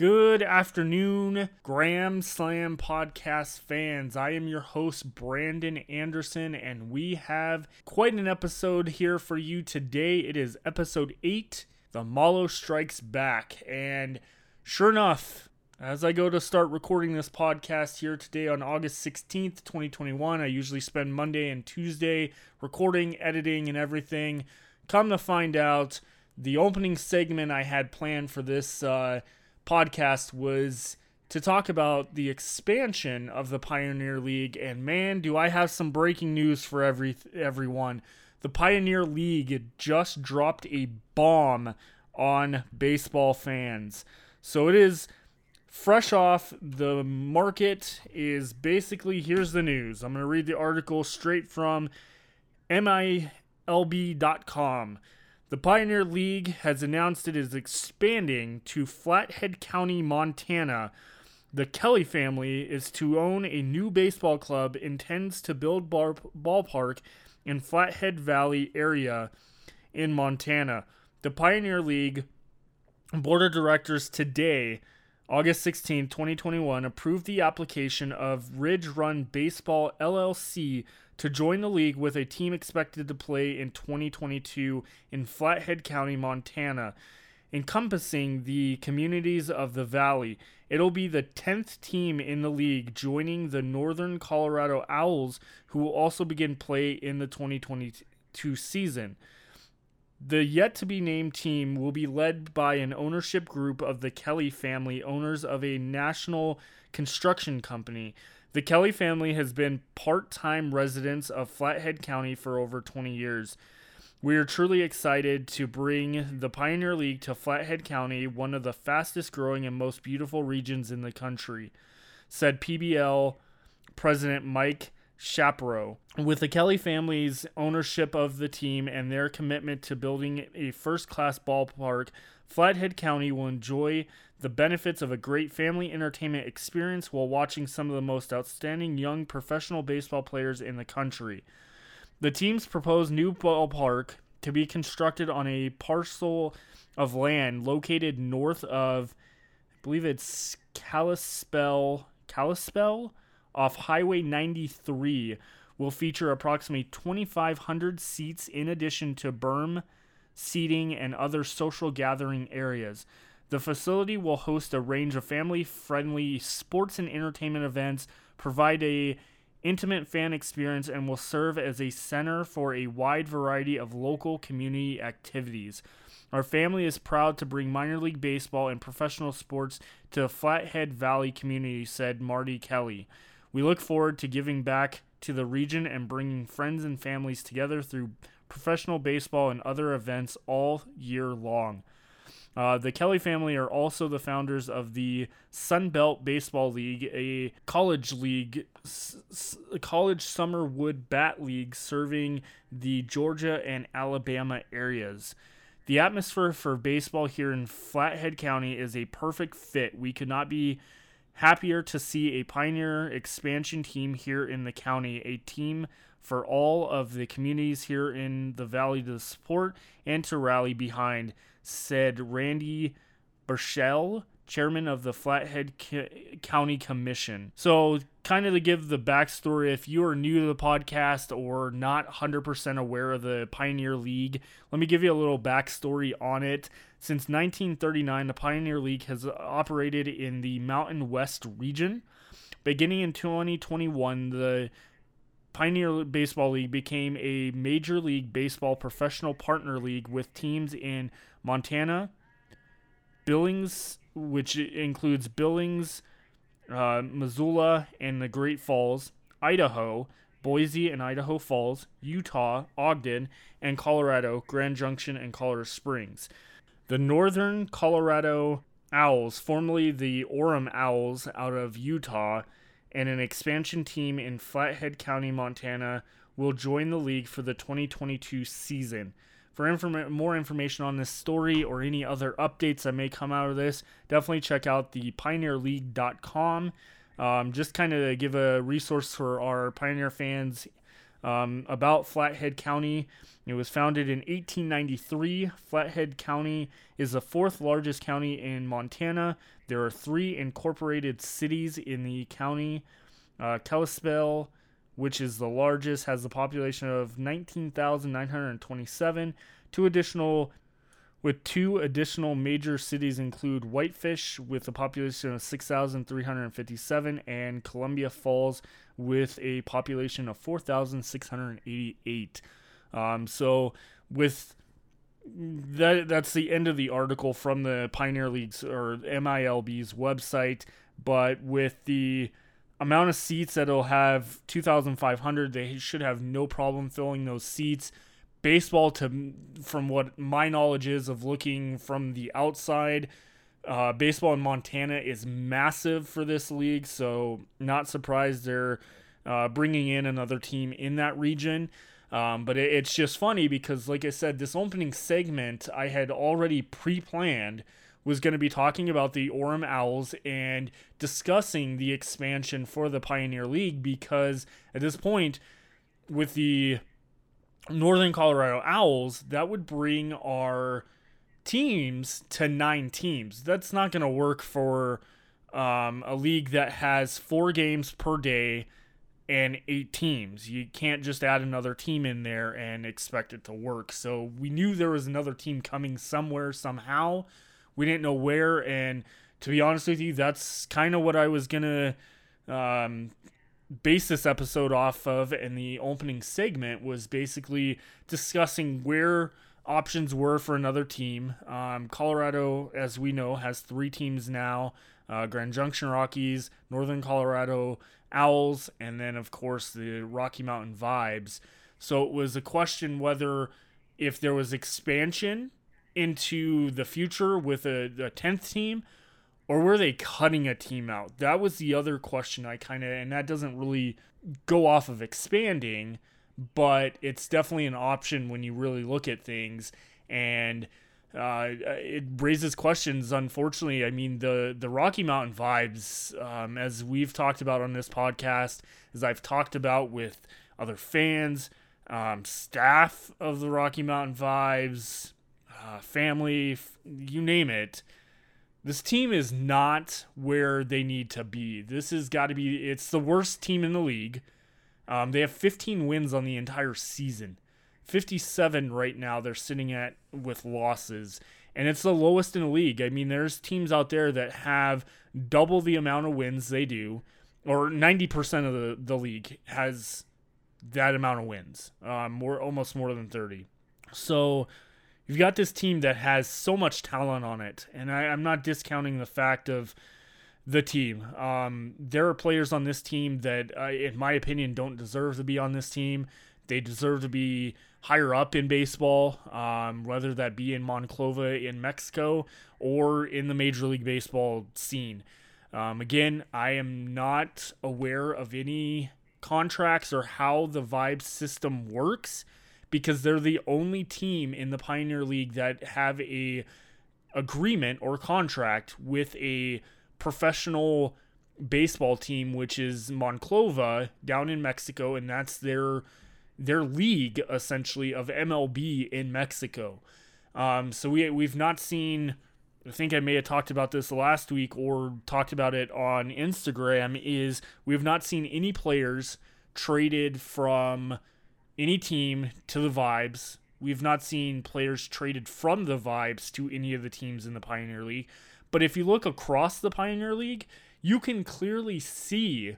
Good afternoon, Graham Slam podcast fans. I am your host, Brandon Anderson, and we have quite an episode here for you today. It is episode 8 The Malo Strikes Back. And sure enough, as I go to start recording this podcast here today on August 16th, 2021, I usually spend Monday and Tuesday recording, editing, and everything. Come to find out, the opening segment I had planned for this uh, podcast was to talk about the expansion of the Pioneer League and man do I have some breaking news for every everyone. The Pioneer League just dropped a bomb on baseball fans. So it is fresh off the market is basically here's the news. I'm going to read the article straight from MILB.com. The Pioneer League has announced it is expanding to Flathead County, Montana. The Kelly family is to own a new baseball club, intends to build bar- ballpark in Flathead Valley area in Montana. The Pioneer League Board of Directors today, August 16, 2021, approved the application of Ridge Run Baseball LLC to join the league with a team expected to play in 2022 in Flathead County, Montana, encompassing the communities of the valley. It'll be the 10th team in the league, joining the Northern Colorado Owls, who will also begin play in the 2022 season. The yet to be named team will be led by an ownership group of the Kelly family, owners of a national construction company. The Kelly family has been part time residents of Flathead County for over 20 years. We are truly excited to bring the Pioneer League to Flathead County, one of the fastest growing and most beautiful regions in the country, said PBL President Mike Shapiro. With the Kelly family's ownership of the team and their commitment to building a first class ballpark, Flathead County will enjoy the benefits of a great family entertainment experience while watching some of the most outstanding young professional baseball players in the country. The team's proposed new ballpark to be constructed on a parcel of land located north of, I believe it's Kalispell, Kalispell off Highway 93 will feature approximately 2,500 seats in addition to berm, seating, and other social gathering areas. The facility will host a range of family-friendly sports and entertainment events, provide a intimate fan experience, and will serve as a center for a wide variety of local community activities. Our family is proud to bring minor league baseball and professional sports to the Flathead Valley community, said Marty Kelly. We look forward to giving back to the region and bringing friends and families together through professional baseball and other events all year long. Uh, the Kelly family are also the founders of the Sun Belt Baseball League, a college league, college summer wood bat league serving the Georgia and Alabama areas. The atmosphere for baseball here in Flathead County is a perfect fit. We could not be happier to see a pioneer expansion team here in the county, a team for all of the communities here in the valley to support and to rally behind, said Randy Burchell, chairman of the Flathead County Commission. So, kind of to give the backstory, if you are new to the podcast or not 100% aware of the Pioneer League, let me give you a little backstory on it. Since 1939, the Pioneer League has operated in the Mountain West region. Beginning in 2021, the Pioneer Baseball League became a Major League Baseball professional partner league with teams in Montana, Billings, which includes Billings, uh, Missoula, and the Great Falls, Idaho, Boise and Idaho Falls, Utah, Ogden, and Colorado, Grand Junction, and Colorado Springs. The Northern Colorado Owls, formerly the Orem Owls out of Utah, and an expansion team in Flathead County, Montana, will join the league for the 2022 season. For inform- more information on this story or any other updates that may come out of this, definitely check out the pioneerleague.com. Um, just kind of give a resource for our Pioneer fans um, about Flathead County. It was founded in 1893. Flathead County is the fourth largest county in Montana. There are three incorporated cities in the county. Uh, Kalispell, which is the largest, has a population of 19,927. Two additional with two additional major cities include Whitefish with a population of 6,357 and Columbia Falls with a population of 4,688. Um, so with that that's the end of the article from the Pioneer League's or MILB's website, but with the amount of seats that it'll have 2,500, they should have no problem filling those seats baseball to from what my knowledge is of looking from the outside uh, baseball in montana is massive for this league so not surprised they're uh, bringing in another team in that region. Um, but it, it's just funny because like i said this opening segment i had already pre-planned was going to be talking about the Orem Owls and discussing the expansion for the Pioneer League because at this point, with the Northern Colorado Owls, that would bring our teams to nine teams. That's not going to work for um, a league that has four games per day and eight teams. You can't just add another team in there and expect it to work. So we knew there was another team coming somewhere, somehow. We didn't know where. And to be honest with you, that's kind of what I was going to um, base this episode off of and the opening segment was basically discussing where options were for another team. Um, Colorado, as we know, has three teams now uh, Grand Junction Rockies, Northern Colorado Owls, and then, of course, the Rocky Mountain Vibes. So it was a question whether if there was expansion into the future with a, a 10th team or were they cutting a team out? That was the other question I kind of, and that doesn't really go off of expanding, but it's definitely an option when you really look at things. And uh, it raises questions. Unfortunately, I mean the the Rocky Mountain vibes, um, as we've talked about on this podcast, as I've talked about with other fans, um, staff of the Rocky Mountain vibes, uh, family, you name it this team is not where they need to be. This has got to be, it's the worst team in the league. Um, they have 15 wins on the entire season. 57 right now they're sitting at with losses. And it's the lowest in the league. I mean, there's teams out there that have double the amount of wins they do, or 90% of the, the league has that amount of wins, um, more almost more than 30. So you've got this team that has so much talent on it, and I, am not discounting the fact of the team. Um, there are players on this team that, uh, in my opinion, don't deserve to be on this team. They deserve to be higher up in baseball, um, whether that be in Monclova in Mexico or in the Major League Baseball scene. Um, again, I am not aware of any contracts or how the Vibe system works because they're the only team in the Pioneer League that have a agreement or contract with a professional baseball team which is Monclova down in Mexico and that's their their league essentially of MLB in Mexico. Um, so we we've not seen I think I may have talked about this last week or talked about it on Instagram is we have not seen any players traded from any team to the Vibes. We've not seen players traded from the Vibes to any of the teams in the Pioneer League. But if you look across the Pioneer League, you can clearly see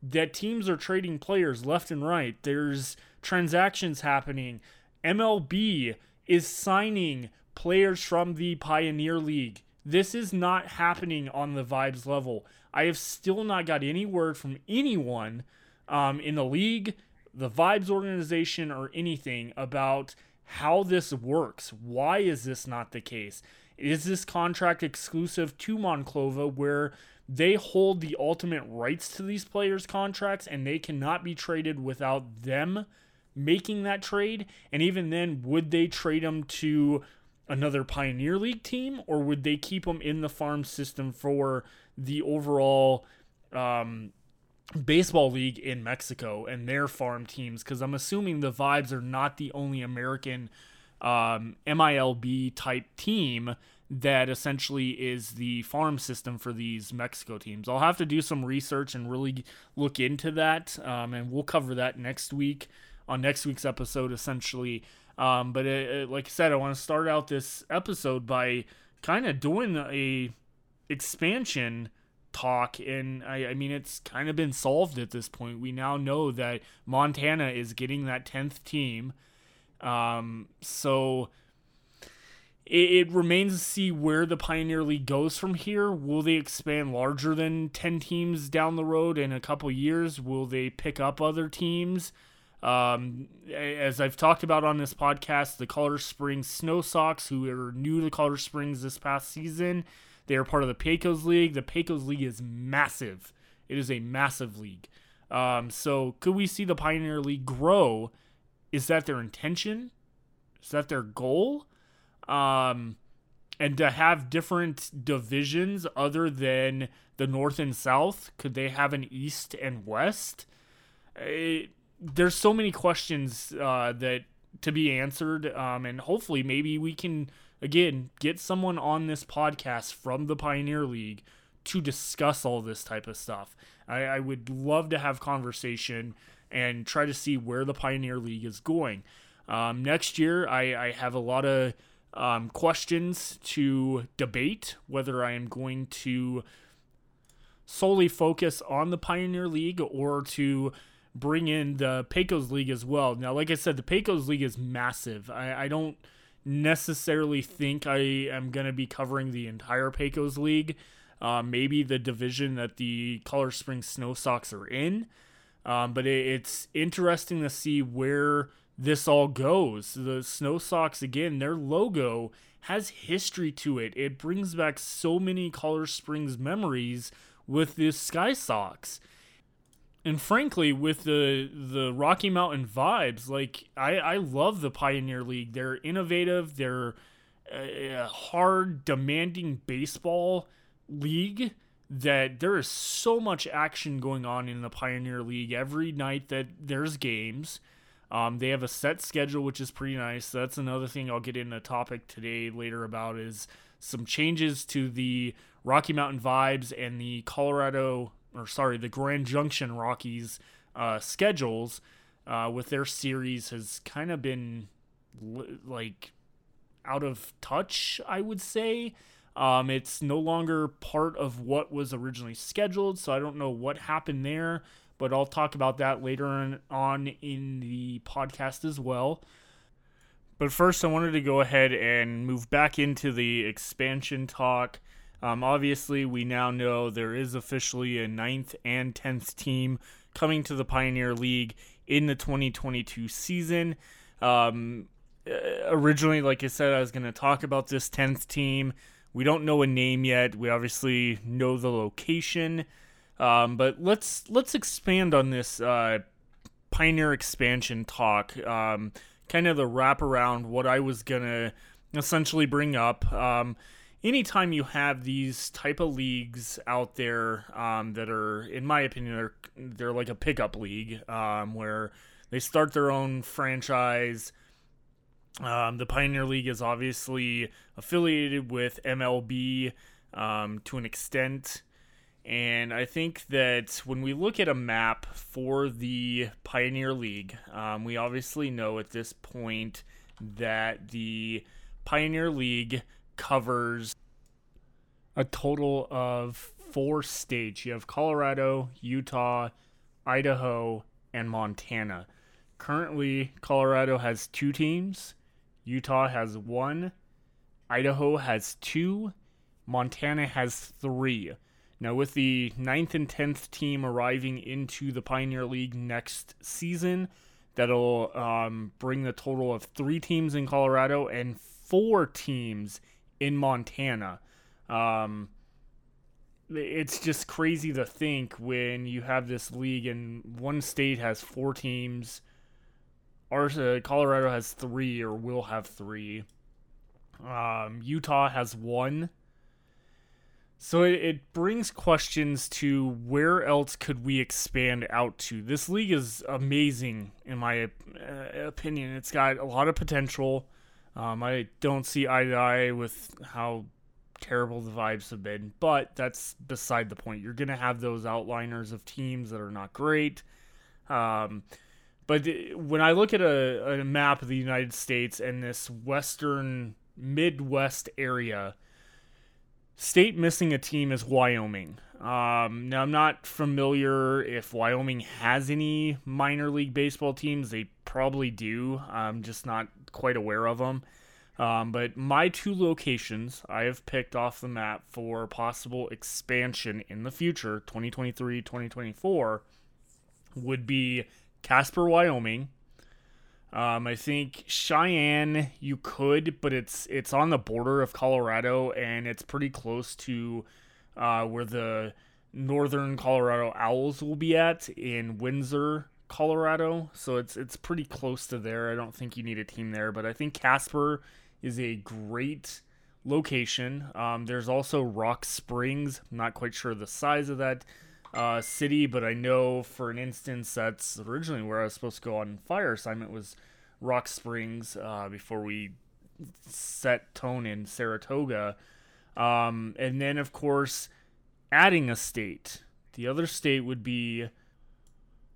that teams are trading players left and right. There's transactions happening. MLB is signing players from the Pioneer League. This is not happening on the Vibes level. I have still not got any word from anyone um, in the league the Vibes organization or anything about how this works. Why is this not the case? Is this contract exclusive to Monclova where they hold the ultimate rights to these players' contracts and they cannot be traded without them making that trade? And even then, would they trade them to another Pioneer League team or would they keep them in the farm system for the overall um, baseball league in Mexico and their farm teams because I'm assuming the Vibes are not the only American um, MILB type team that essentially is the farm system for these Mexico teams. I'll have to do some research and really look into that, um, and we'll cover that next week on next week's episode, essentially. Um, but it, it, like I said, I want to start out this episode by kind of doing a expansion talk and I, I mean it's kind of been solved at this point. We now know that montana is getting that 10th team. Um, so it, it remains to see where the pioneer league goes from here. Will they expand larger than 10 teams down the road in a couple years? Will they pick up other teams? Um, as I've talked about on this podcast, the Colorado Springs Snow Sox, who are new to Colorado Springs this past season, they are part of the Pecos League. The Pecos League is massive. It is a massive league. Um, so could we see the Pioneer League grow? Is that their intention? Is that their goal? Um, and to have different divisions other than the North and South, could they have an East and West? It, there's so many questions uh, that to be answered, um, and hopefully maybe we can again get someone on this podcast from the Pioneer League to discuss all this type of stuff. I, I would love to have conversation and try to see where the Pioneer League is going. Um, next year, I, I have a lot of um, questions to debate whether I am going to solely focus on the Pioneer League or to bring in the Pecos League as well. Now, like I said, the Pecos League is massive. I, I don't necessarily think I am going to be covering the entire Pecos League. Uh, maybe the division that the Color Springs Snow Sox are in. Um, but it, it's interesting to see where this all goes. The Snow Sox, again, their logo has history to it. It brings back so many Color Springs memories with the Sky Sox and frankly with the the rocky mountain vibes like i i love the pioneer league. They're innovative. They're a hard demanding baseball league that there is so much action going on in the pioneer league every night that there's games. Um, they have a set schedule which is pretty nice. That's another thing i'll get in a topic today later about is some changes to the rocky mountain vibes and the colorado or sorry, the Grand Junction Rockies uh, schedules uh, with their series has kind of been li- like out of touch, I would say. Um, it's no longer part of what was originally scheduled, so I don't know what happened there, but I'll talk about that later on, on in the podcast as well. But first, I wanted to go ahead and move back into the expansion talk. Um, obviously, we now know there is officially a ninth and tenth team coming to the Pioneer League in the 2022 season. Um, uh, originally, like I said, I was going to talk about this 10th team. We don't know a name yet. We obviously know the location, um, but let's let's expand on this uh, Pioneer expansion talk. Um, kind of the wrap around what I was gonna essentially bring up. Um, anytime you have these type of leagues out there um, that are, in my opinion, they're they're like a pickup league um, where they start their own franchise. Um, the Pioneer League is obviously affiliated with MLB um, to an extent. And I think that when we look at a map for the Pioneer League, um, we obviously know at this point that the Pioneer League covers a total of four states. You have Colorado, Utah, Idaho, and Montana. Currently, Colorado has two teams, Utah has one, Idaho has two, Montana has three. Now, with the ninth and tenth team arriving into the Pioneer League next season, that'll um, bring the total of three teams in Colorado and four teams in Montana. Um, it's just crazy to think when you have this league and one state has four teams. Ours, uh, Colorado has three or will have three. Um, Utah has one. So it, it brings questions to where else could we expand out to? This league is amazing, in my uh, opinion. It's got a lot of potential. Um, I don't see eye to eye with how terrible the vibes have been, but that's beside the point. You're going to have those outliners of teams that are not great. Um, but when I look at a, a map of the United States and this western Midwest area, state missing a team is Wyoming. Um, now, I'm not familiar if Wyoming has any minor league baseball teams. They probably do. I'm just not quite aware of them. Um, but my two locations I have picked off the map for possible expansion in the future, 2023, 2024, would be Casper, Wyoming. Um, I think Cheyenne you could, but it's it's on the border of Colorado and it's pretty close to uh, where the northern Colorado Owls will be at in Windsor, Colorado. So it's it's pretty close to there. I don't think you need a team there, but I think Casper is a great location. Um, there's also Rock Springs. I'm not quite sure the size of that uh, city, but I know for an instance that's originally where I was supposed to go on fire assignment was Rock Springs uh, before we set tone in Saratoga. Um, and then, of course, adding a state. The other state would be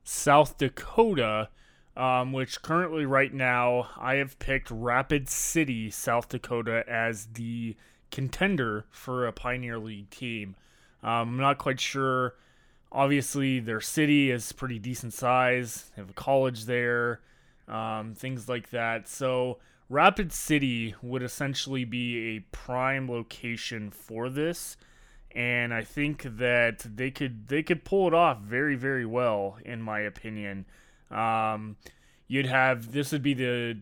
South Dakota, um, which currently, right now, I have picked Rapid City, South Dakota, as the contender for a Pioneer League team. Um, I'm not quite sure. Obviously, their city is pretty decent size. They have a college there, um, things like that. So, Rapid City would essentially be a prime location for this and I think that they could they could pull it off very very well in my opinion. Um, you'd have this would be the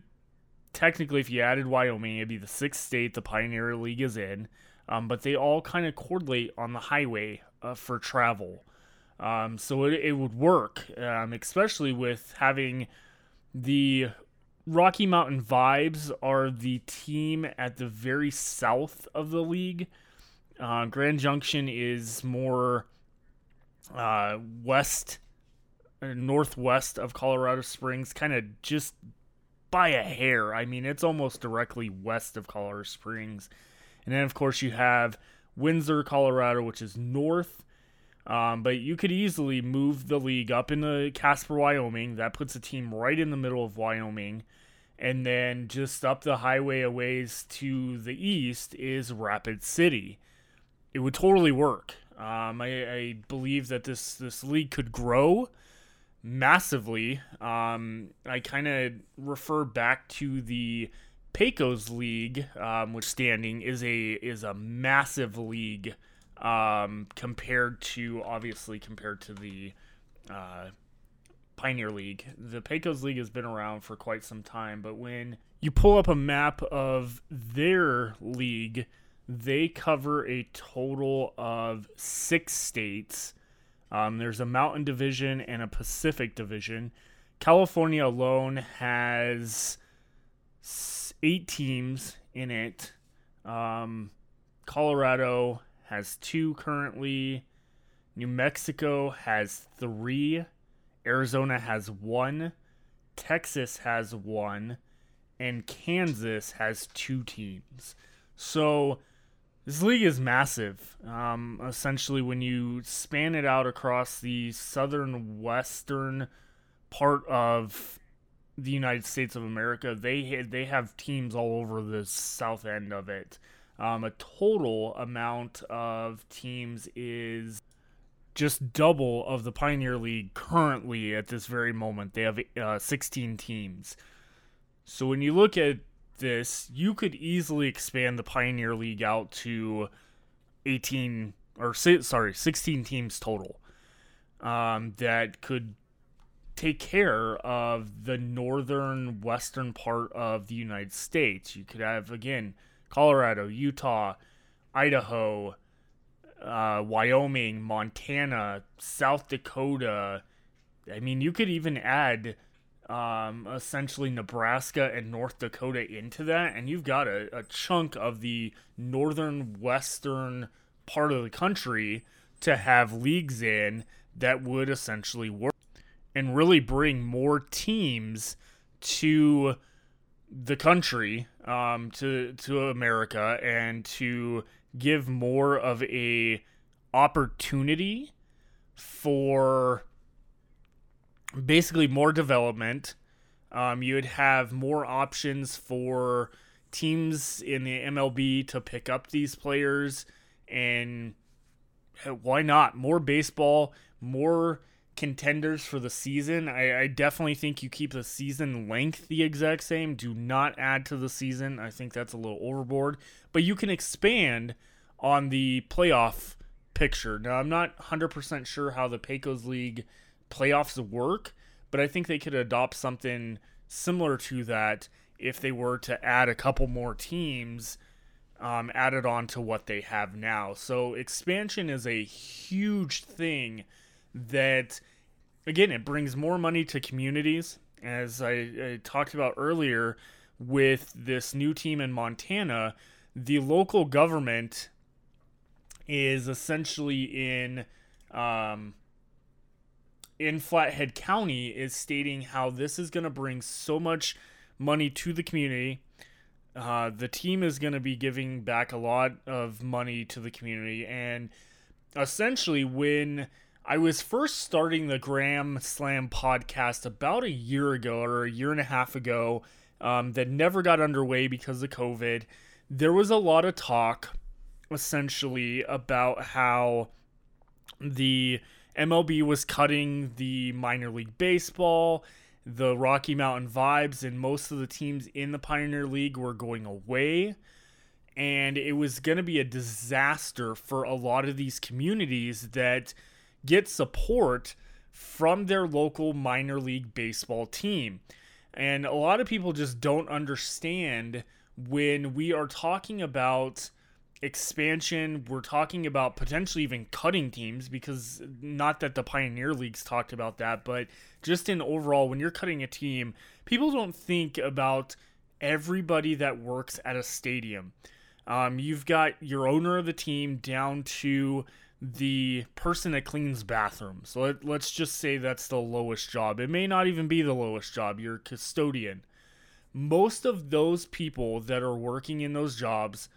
technically if you added Wyoming, it'd be the sixth state the Pioneer League is in, um, but they all kind of correlate on the highway uh, for travel. Um, so it, it would work, um, especially with having the Rocky Mountain Vibes are the team at the very south of the league. Uh, Grand Junction is more uh, west, uh, northwest of Colorado Springs, kind of just by a hair. I mean, it's almost directly west of Colorado Springs. And then, of course, you have Windsor, Colorado, which is north. Um, but you could easily move the league up into Casper, Wyoming. That puts a team right in the middle of Wyoming. And then just up the highway a ways to the east is Rapid City it would totally work. Um, I, I, believe that this this league could grow massively. Um, I kind of refer back to the Pecos League, um, which standing is a is a massive league um, compared to obviously compared to the uh, Pioneer League. The Pecos League has been around for quite some time, but when you pull up a map of their league they cover a total of six states. Um, there's a Mountain Division and a Pacific Division. California alone has eight teams in it. Um, Colorado has two currently. New Mexico has three. Arizona has one. Texas has one. And Kansas has two teams. So this league is massive. Um, essentially, when you span it out across the southern western part of the United States of America, they they have teams all over the south end of it. Um, a total amount of teams is just double of the Pioneer League currently at this very moment. They have uh, 16 teams. So when you look at this, you could easily expand the Pioneer League out to 18 or sorry, 16 teams total. Um, that could take care of the northern western part of the United States. You could have again Colorado, Utah, Idaho, uh, Wyoming, Montana, South Dakota. I mean, you could even add um, essentially Nebraska and North Dakota into that, and you've got a, a chunk of the northern western part of the country to have leagues in that would essentially work and really bring more teams to the country, um, to to America, and to give more of a opportunity for basically more development. Um, you would have more options for teams in the MLB to pick up these players, and why not more baseball, more contenders for the season. I, I, definitely think you keep the season length the exact same. Do not add to the season. I think that's a little overboard. But you can expand on the playoff picture. Now, I'm not 100% sure how the Pecos League playoffs work, but I think they could adopt something similar to that if they were to add a couple more teams um, added on to what they have now. So, expansion is a huge thing that again it brings more money to communities as I, I, talked about earlier with this new team in Montana the local government is essentially in um, in Flathead County is stating how this is going to bring so much money to the community. Uh, the team is going to be giving back a lot of money to the community, and essentially, when I was first starting the Graham Slam podcast about a year ago or a year and a half ago um, that never got underway because of COVID. There was a lot of talk essentially about how the MLB was cutting the minor league baseball, the Rocky Mountain vibes, and most of the teams in the Pioneer League were going away. And it was going to be a disaster for a lot of these communities that get support from their local minor league baseball team. And a lot of people just don't understand when we are talking about expansion, we're talking about potentially even cutting teams because not that the Pioneer Leagues talked about that, but just in overall, when you're cutting a team, people don't think about everybody that works at a stadium. Um, you've got your owner of the team down to the person that cleans bathrooms. So let, let's just say that's the lowest job. It may not even be the lowest job, your custodian. Most of those people that are working in those jobs,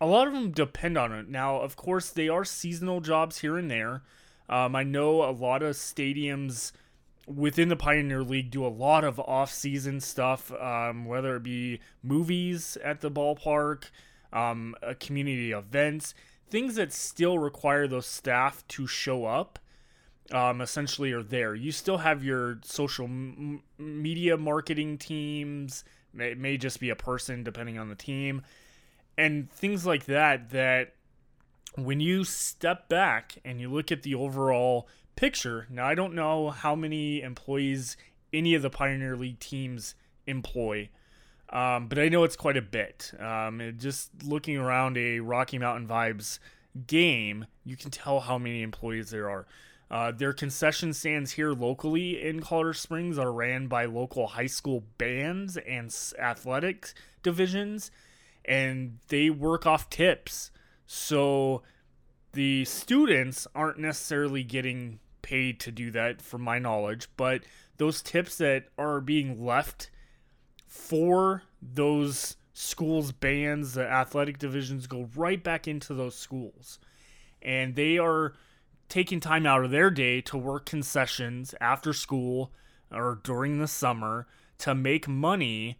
a lot of them depend on it. Now, of course, they are seasonal jobs here and there. Um, I know a lot of stadiums within the Pioneer League do a lot of off-season stuff, um, whether it be movies at the ballpark, um, community events things that still require those staff to show up um, essentially are there. You still have your social m- media marketing teams. It may just be a person depending on the team, and things like that. That when you step back and you look at the overall picture, now I don't know how many employees any of the Pioneer League teams employ. Um, but I know it's quite a bit. Um, just looking around a Rocky Mountain Vibes game, you can tell how many employees there are. Uh, their concession stands here locally in Colorado Springs are ran by local high school bands and athletic divisions, and they work off tips. So the students aren't necessarily getting paid to do that, from my knowledge, but those tips that are being left for those schools' bands, the athletic divisions go right back into those schools. And they are taking time out of their day to work concessions after school or during the summer to make money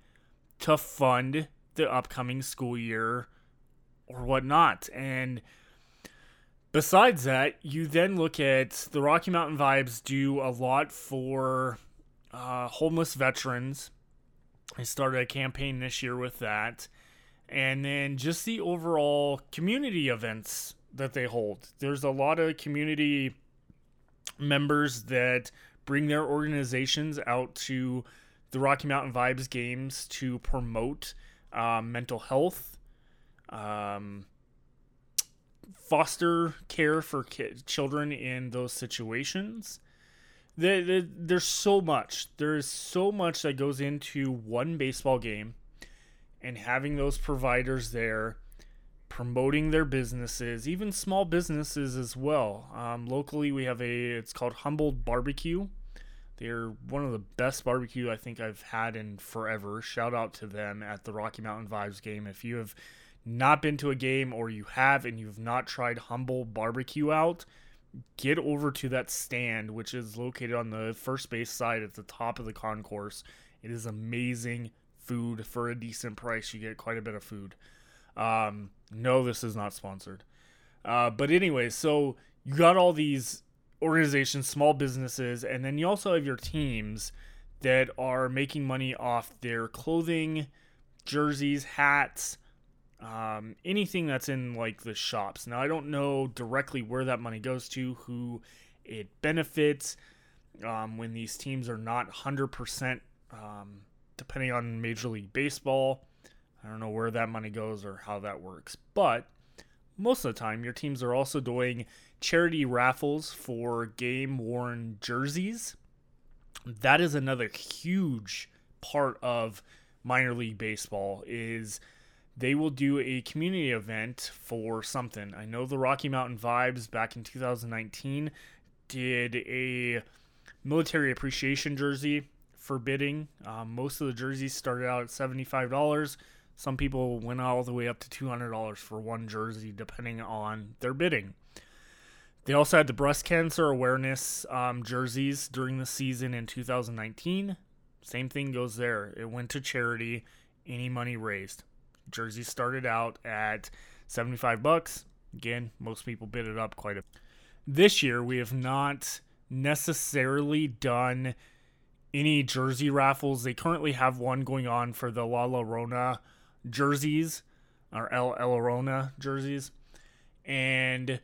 to fund the upcoming school year or whatnot. And besides that, you then look at the Rocky Mountain Vibes do a lot for uh, homeless veterans I started a campaign this year with that. And then just the overall community events that they hold. There's a lot of community members that bring their organizations out to the Rocky Mountain Vibes games to promote um, mental health, um, foster care for children in those situations, the, the, there's so much. There's so much that goes into one baseball game and having those providers there promoting their businesses, even small businesses as well. Um, locally, we have a it's called Humboldt Barbecue. They're one of the best barbecue I think I've had in forever. Shout out to them at the Rocky Mountain Vibes game. If you have not been to a game or you have and you've not tried Humboldt Barbecue out, get over to that stand, which is located on the first base side at the top of the concourse. It is amazing food for a decent price. You get quite a bit of food. Um, no, this is not sponsored. Uh, but anyway, so you got all these organizations, small businesses, and then you also have your teams that are making money off their clothing, jerseys, hats, um, anything that's in like the shops. Now, I don't know directly where that money goes to, who it benefits um, when these teams are not 100%, um, depending on Major League Baseball. I don't know where that money goes or how that works. But most of the time, your teams are also doing charity raffles for game worn jerseys. That is another huge part of minor league baseball is they will do a community event for something. I know the Rocky Mountain Vibes back in 2019 did a military appreciation jersey for bidding. Um, most of the jerseys started out at $75. Some people went all the way up to $200 for one jersey, depending on their bidding. They also had the breast cancer awareness um, jerseys during the season in 2019. Same thing goes there. It went to charity. Any money raised. Jerseys started out at 75 bucks. Again, most people bid it up quite a bit. This year we have not necessarily done any jersey raffles. They currently have one going on for the La Llorona jerseys or El, El Llorona jerseys. And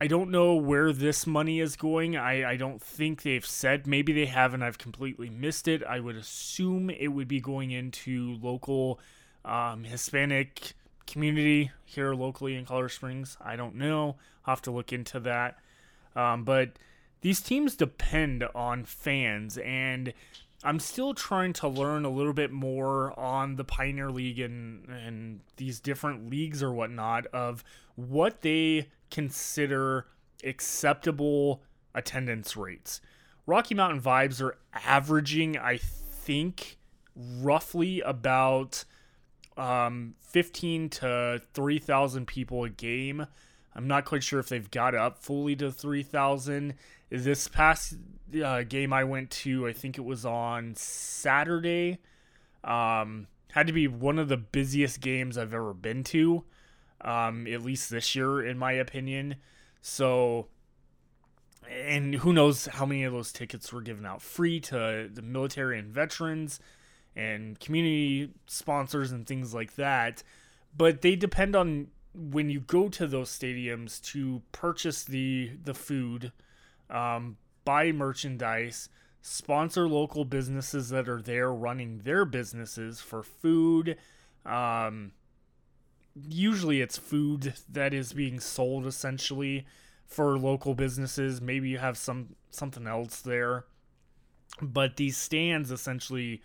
I don't know where this money is going. I, I don't think they've said. Maybe they have, and I've completely missed it. I would assume it would be going into local um, Hispanic community here locally in Colorado Springs. I don't know. I'll have to look into that. Um, but these teams depend on fans, and I'm still trying to learn a little bit more on the Pioneer League and and these different leagues or whatnot of what they consider acceptable attendance rates. Rocky Mountain Vibes are averaging, I think, roughly about um, 15 to 3,000 people a game. I'm not quite sure if they've got up fully to 3,000. This past uh, game I went to, I think it was on Saturday. Um, had to be one of the busiest games I've ever been to, um, at least this year, in my opinion. So, and who knows how many of those tickets were given out free to the military and veterans and community sponsors and things like that. But they depend on when you go to those stadiums to purchase the the food um, buy merchandise, sponsor local businesses that are there running their businesses for food. Um, usually it's food that is being sold essentially for local businesses. Maybe you have some something else there. But these stands essentially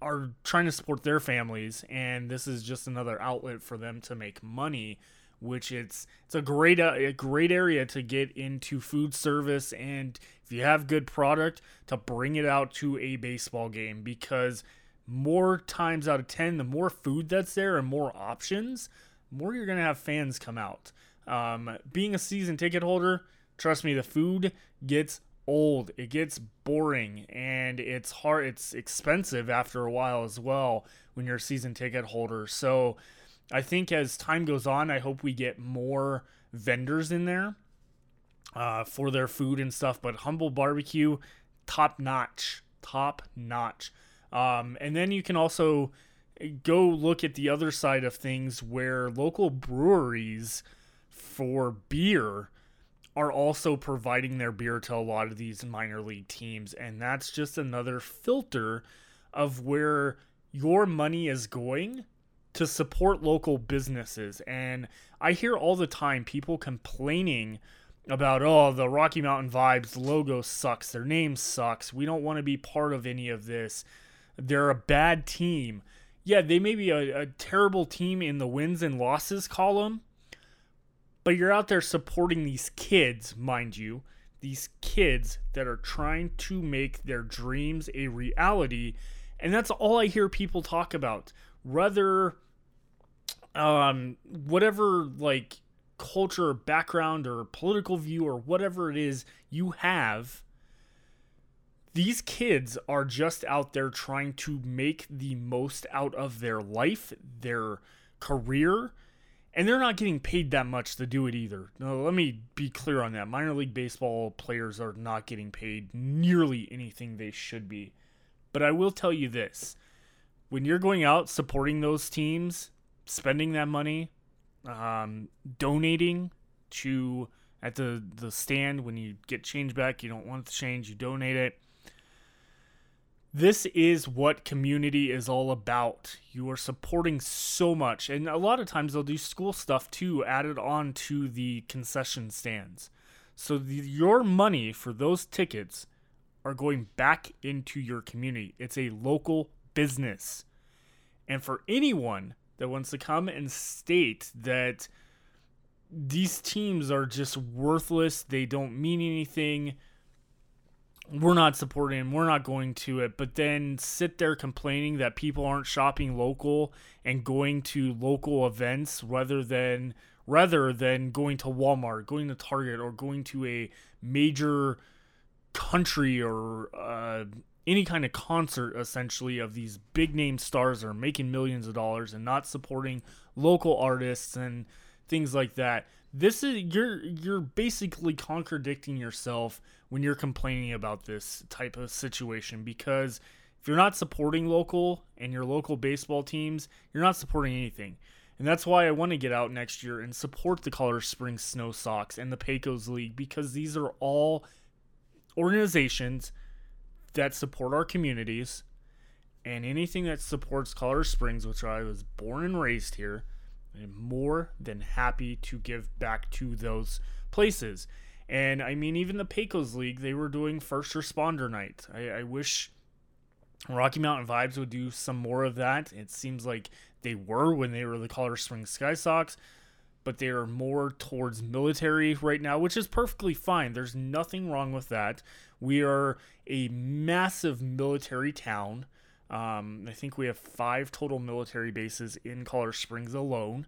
are trying to support their families and this is just another outlet for them to make money which it's it's a great uh, a great area to get into food service and if you have good product to bring it out to a baseball game because more times out of 10 the more food that's there and more options more you're going to have fans come out. Um, being a season ticket holder trust me the food gets old it gets boring and it's hard it's expensive after a while as well when you're a season ticket holder. So I think as time goes on, I hope we get more vendors in there uh, for their food and stuff. But Humble Barbecue, top notch, top notch. Um, and then you can also go look at the other side of things where local breweries for beer are also providing their beer to a lot of these minor league teams. And that's just another filter of where your money is going to support local businesses. And I hear all the time people complaining about, oh, the Rocky Mountain Vibes logo sucks, their name sucks, we don't want to be part of any of this, they're a bad team. yeah, they may be a, a terrible team in the wins and losses column, but you're out there supporting these kids, mind you, these kids that are trying to make their dreams a reality. And that's all I hear people talk about. Whether, um, whatever, like, culture, background, or political view, or whatever it is you have, these kids are just out there trying to make the most out of their life, their career, and they're not getting paid that much to do it either. Now, let me be clear on that. Minor league baseball players are not getting paid nearly anything they should be. But I will tell you this when you're going out supporting those teams, spending that money, um, donating to at the, the stand when you get change back, you don't want the change, you donate it this is what community is all about. You are supporting so much. And a lot of times they'll do school stuff too, added on to the concession stands. So the, your money for those tickets are going back into your community. It's a local business. And for anyone that wants to come and state that these teams are just worthless, they don't mean anything, we're not supporting him, we're not going to it, but then sit there complaining that people aren't shopping local and going to local events rather than rather than going to Walmart, going to Target, or going to a major country or uh, any kind of concert essentially of these big name stars are making millions of dollars and not supporting local artists and things like that. This is you're you're basically contradicting yourself when you're complaining about this type of situation because if you're not supporting local and your local baseball teams, you're not supporting anything. And that's why I want to get out next year and support the Colorado Springs Snow Sox and the Pecos League because these are all organizations that support our communities and anything that supports Colorado Springs, which I was born and raised here, I'm more than happy to give back to those places. And I mean, even the Pecos League, they were doing first responder night. I, I wish Rocky Mountain Vibes would do some more of that. It seems like they were when they were the Colorado Springs Sky Sox, but they are more towards military right now, which is perfectly fine. There's nothing wrong with that. We are a massive military town. Um, I think we have five total military bases in Colorado Springs alone.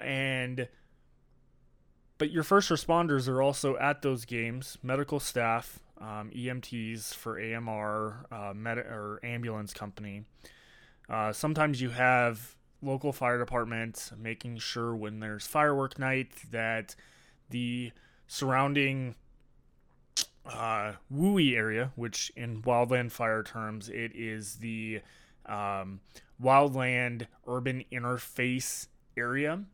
And but your first responders are also at those games, medical staff, um, EMTs for AMR, uh, med- or ambulance company. Uh, sometimes you have local fire department making sure when there's firework night that the surrounding uh, area, which in wildland fire terms, it is the um, wildland urban interface area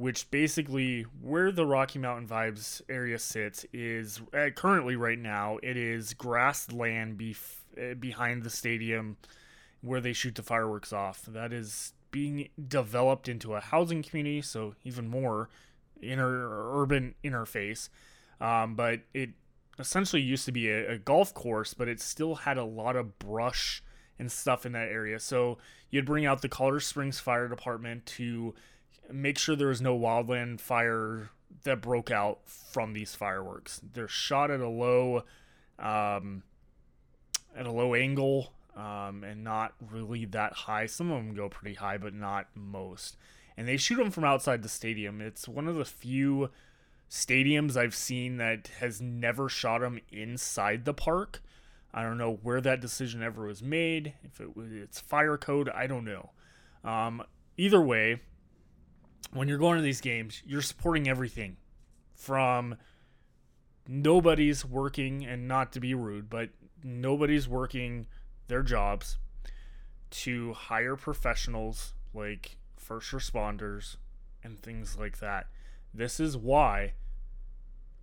which basically where the Rocky Mountain Vibes area sits is uh, currently right now it is grassland bef- uh, behind the stadium where they shoot the fireworks off. That is being developed into a housing community, so even more inner urban interface. Um, but it essentially used to be a, a golf course, but it still had a lot of brush and stuff in that area. So you'd bring out the Colorado Springs Fire Department to make sure there was no wildland fire that broke out from these fireworks. They're shot at a low, um, at a low angle, um, and not really that high. Some of them go pretty high, but not most. And they shoot them from outside the stadium. It's one of the few stadiums I've seen that has never shot them inside the park. I don't know where that decision ever was made. If it was it's fire code, I don't know. Um, either way, when you're going to these games, you're supporting everything from nobody's working and not to be rude, but nobody's working their jobs to hire professionals like first responders and things like that. This is why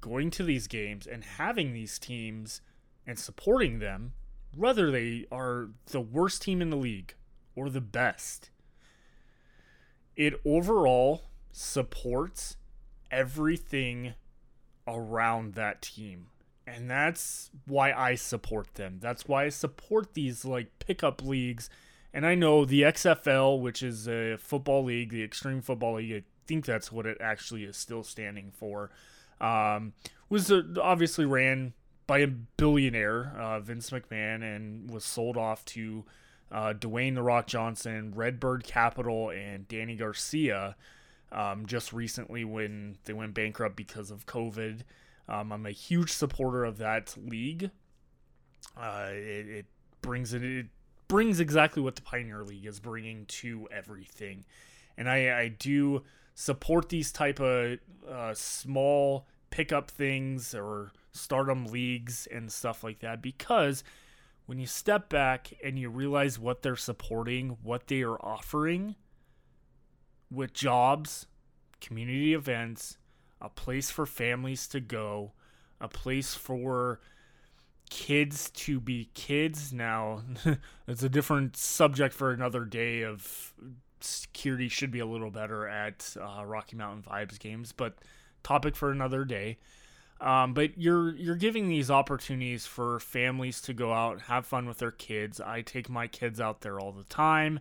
going to these games and having these teams and supporting them, whether they are the worst team in the league or the best, it overall supports everything around that team. And that's why I support them. That's why I support these like pickup leagues And I know the XFL, which is a football league, the Extreme Football League, I think that's what it actually is still standing for, um, was uh, obviously ran by a billionaire, uh, Vince McMahon, and was sold off to uh, Dwayne The Rock Johnson, RedBird Capital, and Dany Garcia um, just recently when they went bankrupt because of COVID. Um, I'm a huge supporter of that league. Uh, it, it, brings it, it brings exactly what the Pioneer League is bringing to everything, and I, I do support these type of uh, small pickup things or stardom leagues and stuff like that because when you step back and you realize what they're supporting, what they are offering with jobs, community events, a place for families to go, a place for kids to be kids. Now, it's a different subject for another day of security should be a little better at uh, Rocky Mountain Vibes games, but topic for another day. Um, but you're you're giving these opportunities for families to go out have fun with their kids. I take my kids out there all the time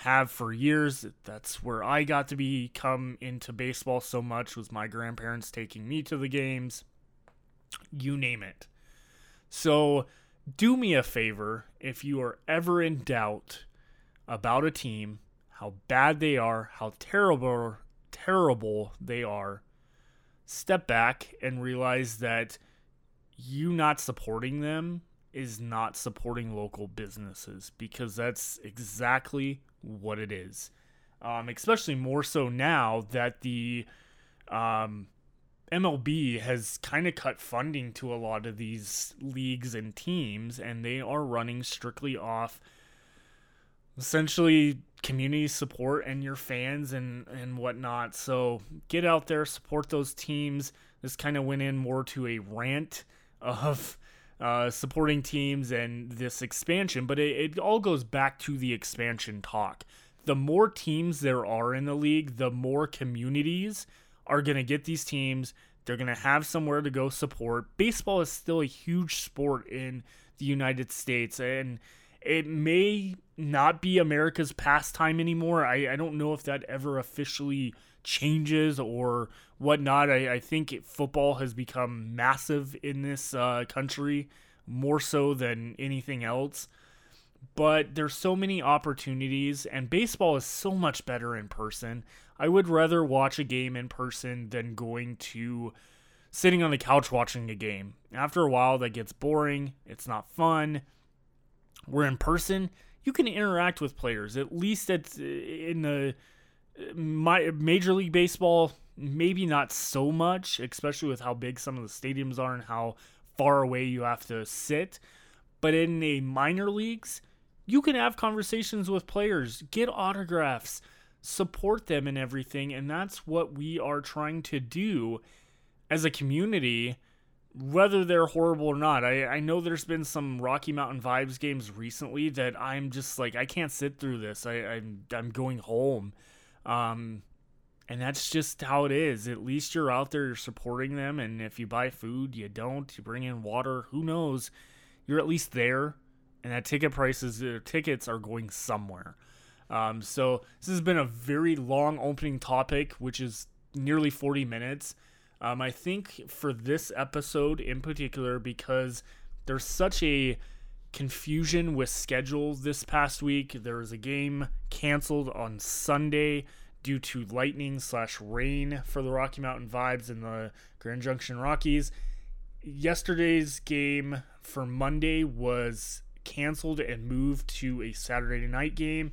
have for years. That's where I got to become into baseball so much was my grandparents taking me to the games. You name it. So do me a favor if you are ever in doubt about a team, how bad they are, how terrible terrible they are, step back and realize that you not supporting them is not supporting local businesses because that's exactly what it is. Um, especially more so now that the um, MLB has kind of cut funding to a lot of these leagues and teams, and they are running strictly off essentially community support and your fans and and whatnot. So get out there, support those teams. This kind of went in more to a rant of uh, supporting teams and this expansion, but it, it all goes back to the expansion talk. The more teams there are in the league, the more communities are going to get these teams. They're going to have somewhere to go support. Baseball is still a huge sport in the United States, and it may not be America's pastime anymore. I, I don't know if that ever officially changes or whatnot. I, I think football has become massive in this uh, country, more so than anything else. But there's so many opportunities, and baseball is so much better in person. I would rather watch a game in person than going to sitting on the couch watching a game. After a while, that gets boring. It's not fun. We're in person. You can interact with players. At least it's in the my Major League Baseball, maybe not so much, especially with how big some of the stadiums are and how far away you have to sit. But in the minor leagues, you can have conversations with players, get autographs, support them and everything. And that's what we are trying to do as a community, whether they're horrible or not. I, I know there's been some Rocky Mountain Vibes games recently that I'm just like, I can't sit through this. I, I'm, I'm going home. Um, and that's just how it is. At least you're out there, you're supporting them. And if you buy food, you don't, you bring in water, who knows? You're at least there. And that ticket prices, uh, tickets are going somewhere. Um, so this has been a very long opening topic, which is nearly 40 minutes. Um, I think for this episode in particular, because there's such a confusion with schedules this past week. There was a game canceled on Sunday due to lightning slash rain for the Rocky Mountain Vibes and the Grand Junction Rockies. Yesterday's game for Monday was canceled and moved to a Saturday night game.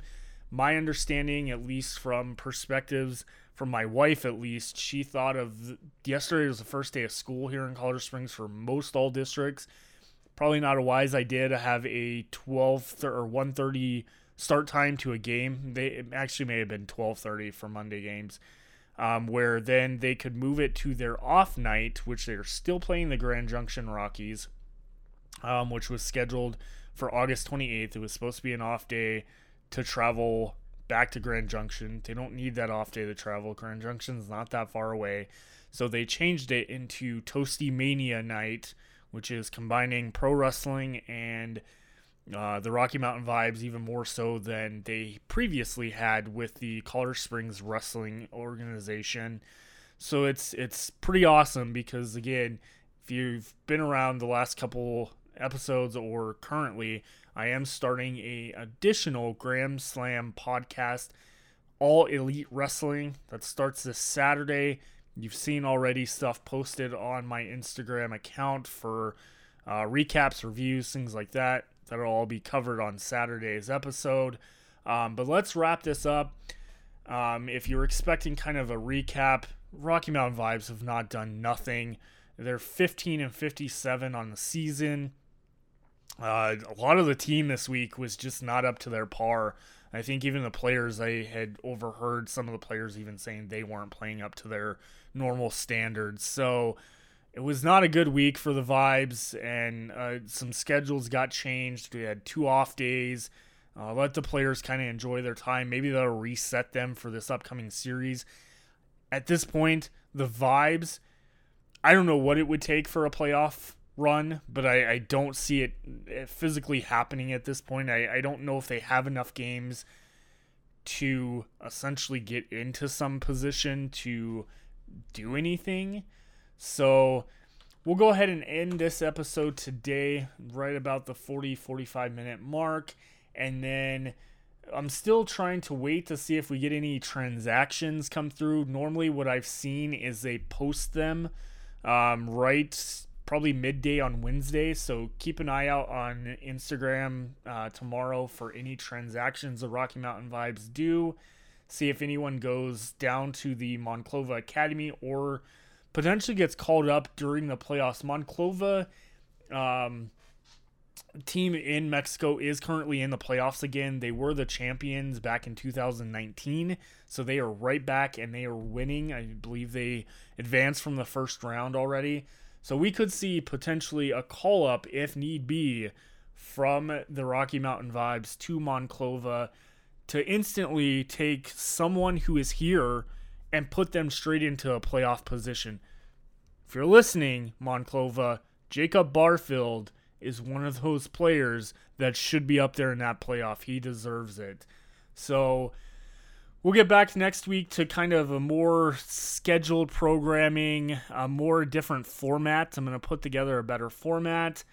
My understanding, at least from perspectives from my wife, at least, she thought of yesterday was the first day of school here in Colorado Springs for most all districts probably not a wise idea to have a 12 or 1:30 start time to a game. They actually may have been 12:30 for Monday games, um, where then they could move it to their off night, which they're still playing the Grand Junction Rockies, um, which was scheduled for August 28th. It was supposed to be an off day to travel back to Grand Junction. They don't need that off day to travel. Grand Junction's not that far away. So they changed it into Toasty Mania night, which is combining pro wrestling and uh, the Rocky Mountain vibes even more so than they previously had with the Colorado Springs Wrestling organization. So it's it's pretty awesome because again, if you've been around the last couple episodes or currently, I am starting a additional Graham Slam podcast, All Elite Wrestling that starts this Saturday. You've seen already stuff posted on my Instagram account for uh, recaps, reviews, things like that. That'll all be covered on Saturday's episode. Um, but let's wrap this up. Um, if you're expecting kind of a recap, Rocky Mountain Vibes have not done nothing. They're 15 and 57 on the season. Uh, a lot of the team this week was just not up to their par. I think even the players, I had overheard some of the players even saying they weren't playing up to their normal standards. So it was not a good week for the vibes, and uh, some schedules got changed. We had two off days. Uh, let the players kind of enjoy their time. Maybe that'll reset them for this upcoming series. At this point, the vibes, I don't know what it would take for a playoff run, but I, I don't see it eh, physically happening at this point. I, I don't know if they have enough games to essentially get into some position to do anything. So we'll go ahead and end this episode today, right about the 40 45 minute mark. And then I'm still trying to wait to see if we get any transactions come through. Normally, what I've seen is they post them um, right probably midday on Wednesday. So keep an eye out on Instagram uh, tomorrow for any transactions the Rocky Mountain Vibes do. See if anyone goes down to the Monclova Academy or potentially gets called up during the playoffs. Monclova um, team in Mexico is currently in the playoffs again. They were the champions back in 2019, so they are right back and they are winning. I believe they advanced from the first round already. So we could see potentially a call up if need be from the Rocky Mountain Vibes to Monclova to instantly take someone who is here and put them straight into a playoff position. If you're listening, Monclova, Jacob Barfield is one of those players that should be up there in that playoff. He deserves it. So we'll get back next week to kind of a more scheduled programming, a more different format. I'm going to put together a better format.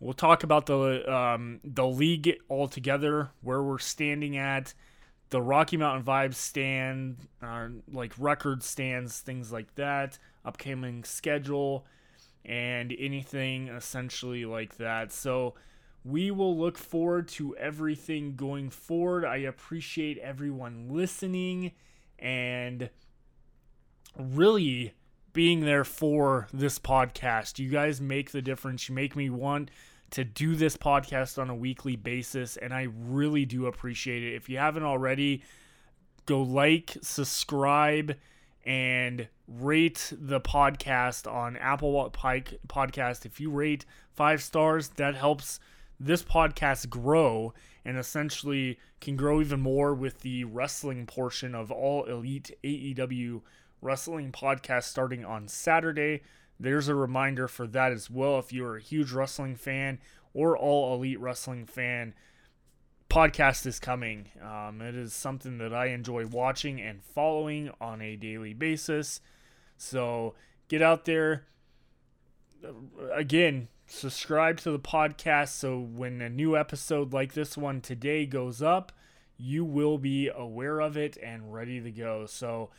We'll talk about the um, the league altogether, where we're standing at, the Rocky Mountain Vibes stand, uh, like record stands, things like that, upcoming schedule, and anything essentially like that. So we will look forward to everything going forward. I appreciate everyone listening and really being there for this podcast. You guys make the difference. You make me want to do this podcast on a weekly basis, and I really do appreciate it. If you haven't already, go like, subscribe, and rate the podcast on Apple Pike Podcast. If you rate five stars, that helps this podcast grow and essentially can grow even more with the wrestling portion of all elite AEW wrestling podcast starting on Saturday. There's a reminder for that as well. If you're a huge wrestling fan or all elite wrestling fan, podcast is coming. Um, it is something that I enjoy watching and following on a daily basis. So get out there. Again, subscribe to the podcast so when a new episode like this one today goes up, you will be aware of it and ready to go. So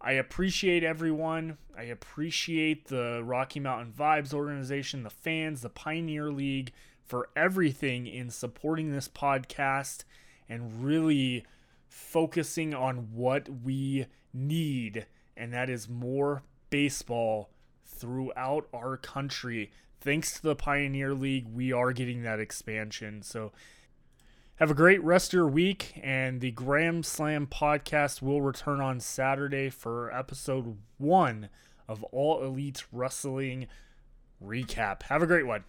I appreciate everyone. I appreciate the Rocky Mountain Vibes organization, the fans, the Pioneer League for everything in supporting this podcast and really focusing on what we need, and that is more baseball throughout our country. Thanks to the Pioneer League, we are getting that expansion. So have a great rest of your week, and the Graham Slam podcast will return on Saturday for episode one of All Elite Wrestling Recap. Have a great one.